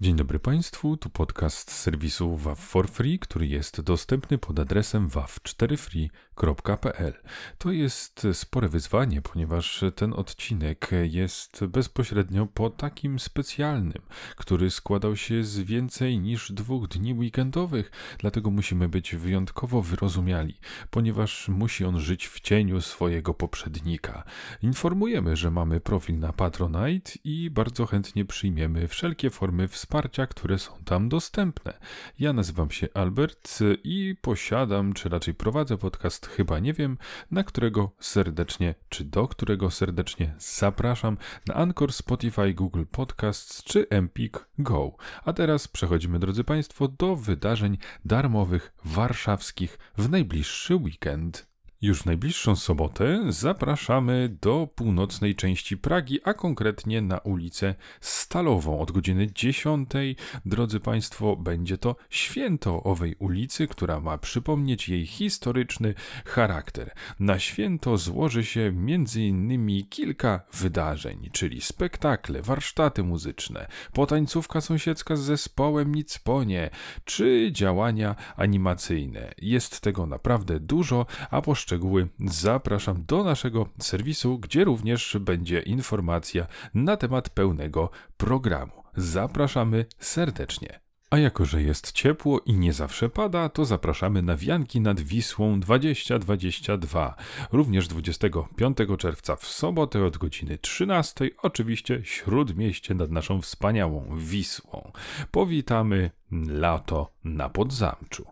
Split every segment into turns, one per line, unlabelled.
Dzień dobry Państwu, tu podcast serwisu WAV for Free, który jest dostępny pod adresem wav4free.pl. To jest spore wyzwanie, ponieważ ten odcinek jest bezpośrednio po takim specjalnym, który składał się z więcej niż dwóch dni weekendowych, dlatego musimy być wyjątkowo wyrozumiali, ponieważ musi on żyć w cieniu swojego poprzednika. Informujemy, że mamy profil na Patronite i bardzo chętnie przyjmiemy wszelkie formy wsparcia wsparcia, które są tam dostępne. Ja nazywam się Albert i posiadam, czy raczej prowadzę podcast, chyba nie wiem, na którego serdecznie, czy do którego serdecznie zapraszam na Anchor, Spotify, Google Podcasts czy Empik Go. A teraz przechodzimy, drodzy Państwo, do wydarzeń darmowych warszawskich w najbliższy weekend. Już w najbliższą sobotę zapraszamy do północnej części Pragi, a konkretnie na ulicę Stalową od godziny 10. Drodzy Państwo, będzie to święto owej ulicy, która ma przypomnieć jej historyczny charakter. Na święto złoży się m.in. kilka wydarzeń, czyli spektakle, warsztaty muzyczne, potańcówka sąsiedzka z zespołem Nicponie, czy działania animacyjne. Jest tego naprawdę dużo, a po szczegóły zapraszam do naszego serwisu, gdzie również będzie informacja na temat pełnego programu. Zapraszamy serdecznie. A jako, że jest ciepło i nie zawsze pada, to zapraszamy na wianki nad Wisłą 2022. Również 25 czerwca w sobotę od godziny 13, oczywiście śródmieście nad naszą wspaniałą Wisłą. Powitamy lato na Podzamczu.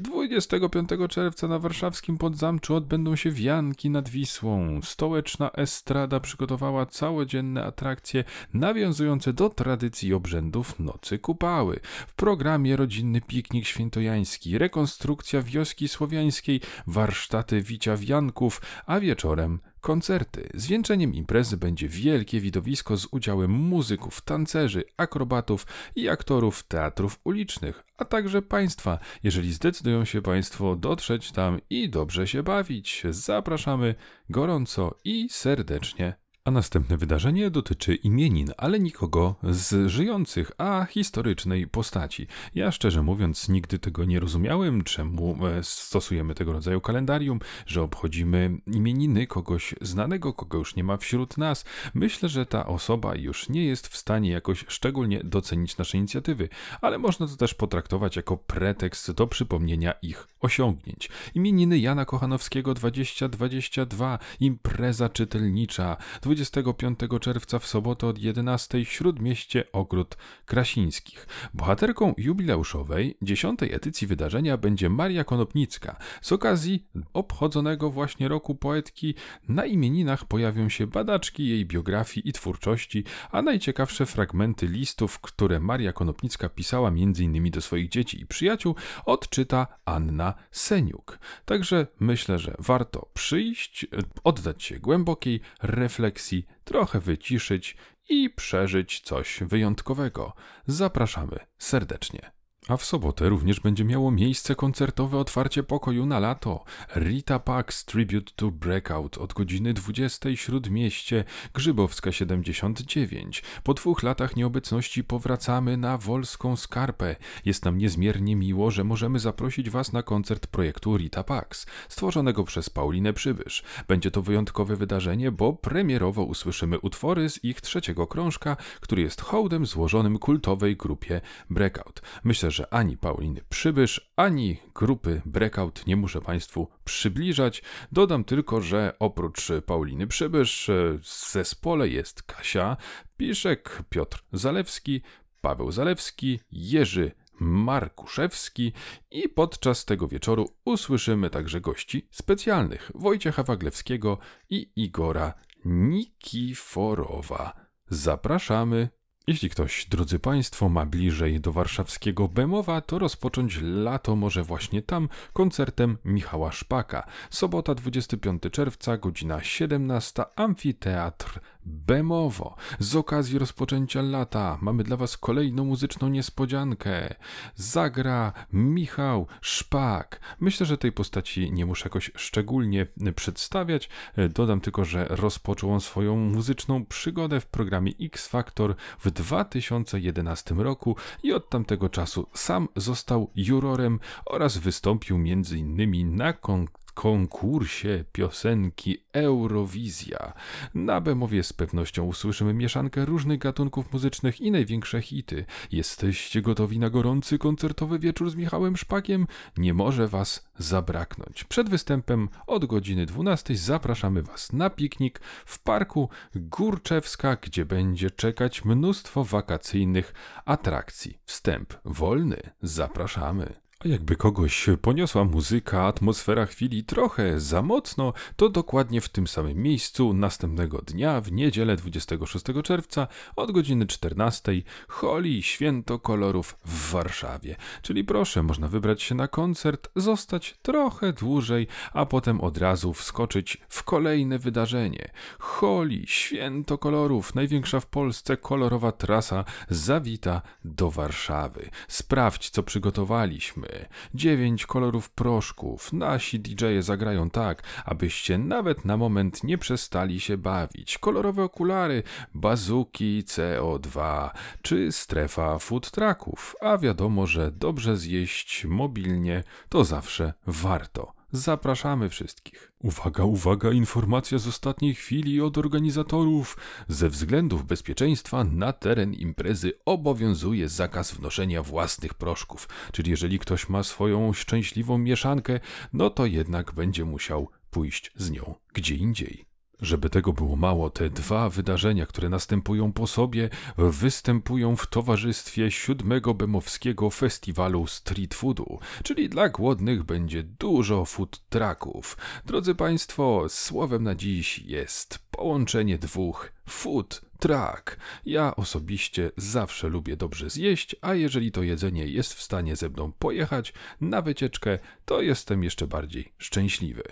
25 y, czerwca na warszawskim Podzamczu odbędą się wianki nad Wisłą. Stołeczna estrada przygotowała całodzienne atrakcje nawiązujące do tradycji obrzędów Nocy Kupały. W programie rodzinny piknik świętojański, rekonstrukcja wioski słowiańskiej, warsztaty wicia wianków, a wieczorem koncerty. Zwieńczeniem imprezy będzie wielkie widowisko z udziałem muzyków, tancerzy, akrobatów i aktorów teatrów ulicznych, a także państwa. Jeżeli zdecydują się Państwo dotrzeć tam i dobrze się bawić, zapraszamy gorąco i serdecznie. A następne wydarzenie dotyczy imienin, ale nikogo z żyjących, a historycznej postaci. Ja szczerze mówiąc nigdy tego nie rozumiałem, czemu e, stosujemy tego rodzaju kalendarium, że obchodzimy imieniny kogoś znanego, kogo już nie ma wśród nas. Myślę, że ta osoba już nie jest w stanie jakoś szczególnie docenić naszej inicjatywy, ale można to też potraktować jako pretekst do przypomnienia ich osiągnięć. Imieniny Jana Kochanowskiego 2022, impreza czytelnicza, 25 czerwca w sobotę od 11 Śródmieście Ogród Krasińskich. Bohaterką jubileuszowej 10. edycji wydarzenia będzie Maria Konopnicka. Z okazji obchodzonego właśnie roku poetki na imieninach pojawią się badaczki jej biografii i twórczości, a najciekawsze fragmenty listów, które Maria Konopnicka pisała m.in. do swoich dzieci i przyjaciół, odczyta Anna Seniuk. Także myślę, że warto przyjść, oddać się głębokiej refleksji refleksji, trochę wyciszyć i przeżyć coś wyjątkowego. Zapraszamy serdecznie. A w sobotę również będzie miało miejsce koncertowe otwarcie pokoju na lato. Rita Pax Tribute to Breakout od godziny 20 Śródmieście, Grzybowska 79. Po dwóch latach nieobecności powracamy na Wolską Skarpę. Jest nam niezmiernie miło, że możemy zaprosić Was na koncert projektu Rita Pax, stworzonego przez Paulinę Przybysz. Będzie to wyjątkowe wydarzenie, bo premierowo usłyszymy utwory z ich trzeciego krążka, który jest hołdem złożonym kultowej grupie Breakout. Myślę, że ani Pauliny Przybysz, ani grupy Breakout nie muszę Państwu przybliżać. Dodam tylko, że oprócz Pauliny Przybysz w zespole jest Kasia Piszek, Piotr Zalewski, Paweł Zalewski, Jerzy Markuszewski i podczas tego wieczoru usłyszymy także gości specjalnych Wojciecha Waglewskiego i Igora Nikiforowa. Zapraszamy. Jeśli ktoś, drodzy Państwo, ma bliżej do warszawskiego Bemowa, to rozpocząć lato może właśnie tam koncertem Michała Szpaka. Sobota 25 czerwca, godzina 17, Amfiteatr Bemowo. Z okazji rozpoczęcia lata mamy dla Was kolejną muzyczną niespodziankę. Zagra Michał Szpak. Myślę, że tej postaci nie muszę jakoś szczególnie przedstawiać. Dodam tylko, że rozpoczął on swoją muzyczną przygodę w programie X Factor w 2011 roku i od tamtego czasu sam został jurorem oraz wystąpił m.in. na konkursie konkursie piosenki Eurowizja. Na Bemowie z pewnością usłyszymy mieszankę różnych gatunków muzycznych i największe hity. Jesteście gotowi na gorący koncertowy wieczór z Michałem Szpakiem? Nie może was zabraknąć. Przed występem od godziny 12 zapraszamy was na piknik w parku Górczewska, gdzie będzie czekać mnóstwo wakacyjnych atrakcji. Wstęp wolny. Zapraszamy. A jakby kogoś poniosła muzyka, atmosfera chwili trochę za mocno, to dokładnie w tym samym miejscu następnego dnia, w niedzielę 26 czerwca od godziny 14 Holi Święto Kolorów w Warszawie. Czyli proszę, można wybrać się na koncert, zostać trochę dłużej, a potem od razu wskoczyć w kolejne wydarzenie. Holi Święto Kolorów, największa w Polsce kolorowa trasa, zawita do Warszawy. Sprawdź, co przygotowaliśmy dziewięć kolorów proszków. Nasi DJ-e zagrają tak, abyście nawet na moment nie przestali się bawić. Kolorowe okulary, bazuki CO2 czy strefa food trucków. A wiadomo, że dobrze zjeść mobilnie to zawsze warto. Zapraszamy wszystkich. Uwaga, uwaga, informacja z ostatniej chwili od organizatorów. Ze względów bezpieczeństwa na teren imprezy obowiązuje zakaz wnoszenia własnych proszków, czyli jeżeli ktoś ma swoją szczęśliwą mieszankę, no to jednak będzie musiał pójść z nią gdzie indziej. Żeby tego było mało, te dwa wydarzenia, które następują po sobie, występują w towarzystwie siódmego Bemowskiego Festiwalu Street Foodu, czyli dla głodnych będzie dużo food trucków. Drodzy Państwo, słowem na dziś jest połączenie dwóch food truck. Ja osobiście zawsze lubię dobrze zjeść, a jeżeli to jedzenie jest w stanie ze mną pojechać na wycieczkę, to jestem jeszcze bardziej szczęśliwy.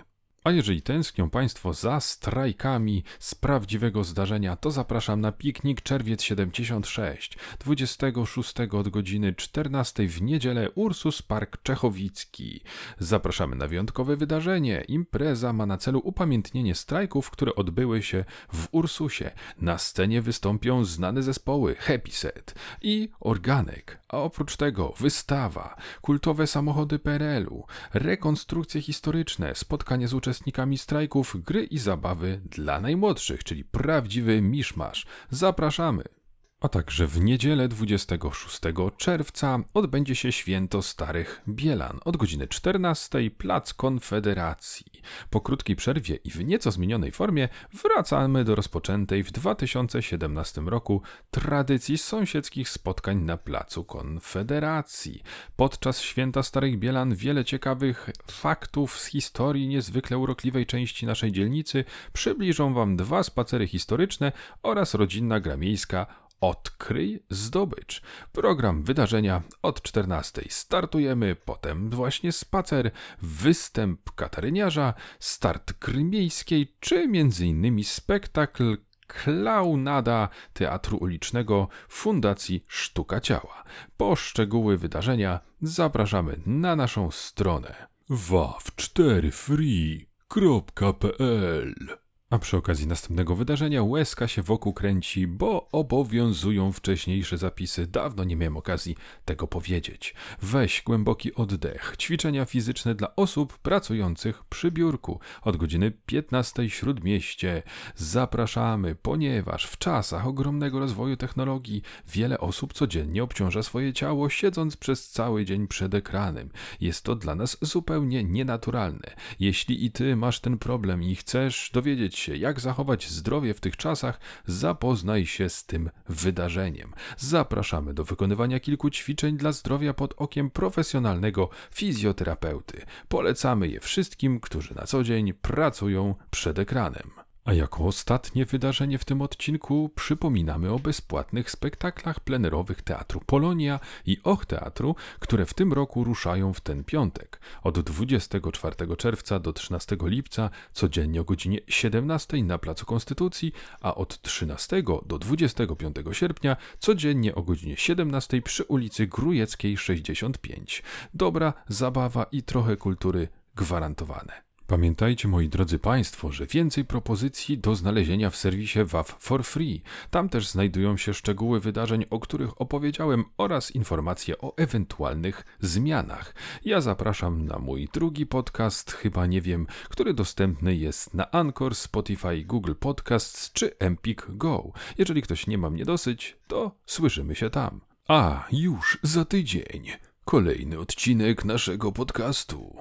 A jeżeli tęsknią Państwo za strajkami z prawdziwego zdarzenia, to zapraszam na piknik Czerwiec 76, 26 od godziny 14 w niedzielę Ursus Park Czechowicki. Zapraszamy na wyjątkowe wydarzenie. Impreza ma na celu upamiętnienie strajków, które odbyły się w Ursusie. Na scenie wystąpią znane zespoły Happy Set i Organek, a oprócz tego wystawa, kultowe samochody PRL-u, rekonstrukcje historyczne, spotkanie z uczestnikami uczestnikami strajków gry i zabawy dla najmłodszych, czyli prawdziwy miszmasz. Zapraszamy! A także w niedzielę 26 czerwca odbędzie się święto Starych Bielan od godziny 14 Plac Konfederacji. Po krótkiej przerwie i w nieco zmienionej formie wracamy do rozpoczętej w 2017 roku tradycji sąsiedzkich spotkań na Placu Konfederacji. Podczas święta Starych Bielan wiele ciekawych faktów z historii niezwykle urokliwej części naszej dzielnicy przybliżą Wam dwa spacery historyczne oraz rodzinna gra miejska Odkryj zdobycz. Program wydarzenia od 14 startujemy, potem właśnie spacer, występ kataryniarza, start gry miejskiej, czy m.in. spektakl klaunada Teatru Ulicznego Fundacji Sztuka Ciała. Po szczegóły wydarzenia zapraszamy na naszą stronę waw4free.pl a przy okazji następnego wydarzenia łezka się wokół kręci, bo obowiązują wcześniejsze zapisy. Dawno nie miałem okazji tego powiedzieć. Weź głęboki oddech. Ćwiczenia fizyczne dla osób pracujących przy biurku. Od godziny 15 śródmieście. Zapraszamy, ponieważ w czasach ogromnego rozwoju technologii wiele osób codziennie obciąża swoje ciało siedząc przez cały dzień przed ekranem. Jest to dla nas zupełnie nienaturalne. Jeśli i ty masz ten problem i chcesz się, jak zachować zdrowie w tych czasach, zapoznaj się z tym wydarzeniem. Zapraszamy do wykonywania kilku ćwiczeń dla zdrowia pod okiem profesjonalnego fizjoterapeuty. Polecamy je wszystkim, którzy na co dzień pracują przed ekranem. A jako ostatnie wydarzenie w tym odcinku przypominamy o bezpłatnych spektaklach plenerowych Teatru Polonia i Och Teatru, które w tym roku ruszają w ten piątek. Od 24 czerwca do 13 lipca codziennie o godzinie 17 na Placu Konstytucji, a od 13 do 25 sierpnia codziennie o godzinie 17 przy ulicy Grujeckiej 65. Dobra zabawa i trochę kultury gwarantowane. Pamiętajcie, moi drodzy Państwo, że więcej propozycji do znalezienia w serwisie WAF for Free. Tam też znajdują się szczegóły wydarzeń, o których opowiedziałem, oraz informacje o ewentualnych zmianach. Ja zapraszam na mój drugi podcast, chyba nie wiem, który dostępny jest na Anchor, Spotify, Google Podcasts czy Empik Go. Jeżeli ktoś nie ma mnie dosyć, to słyszymy się tam. A, już za tydzień. Kolejny odcinek naszego podcastu.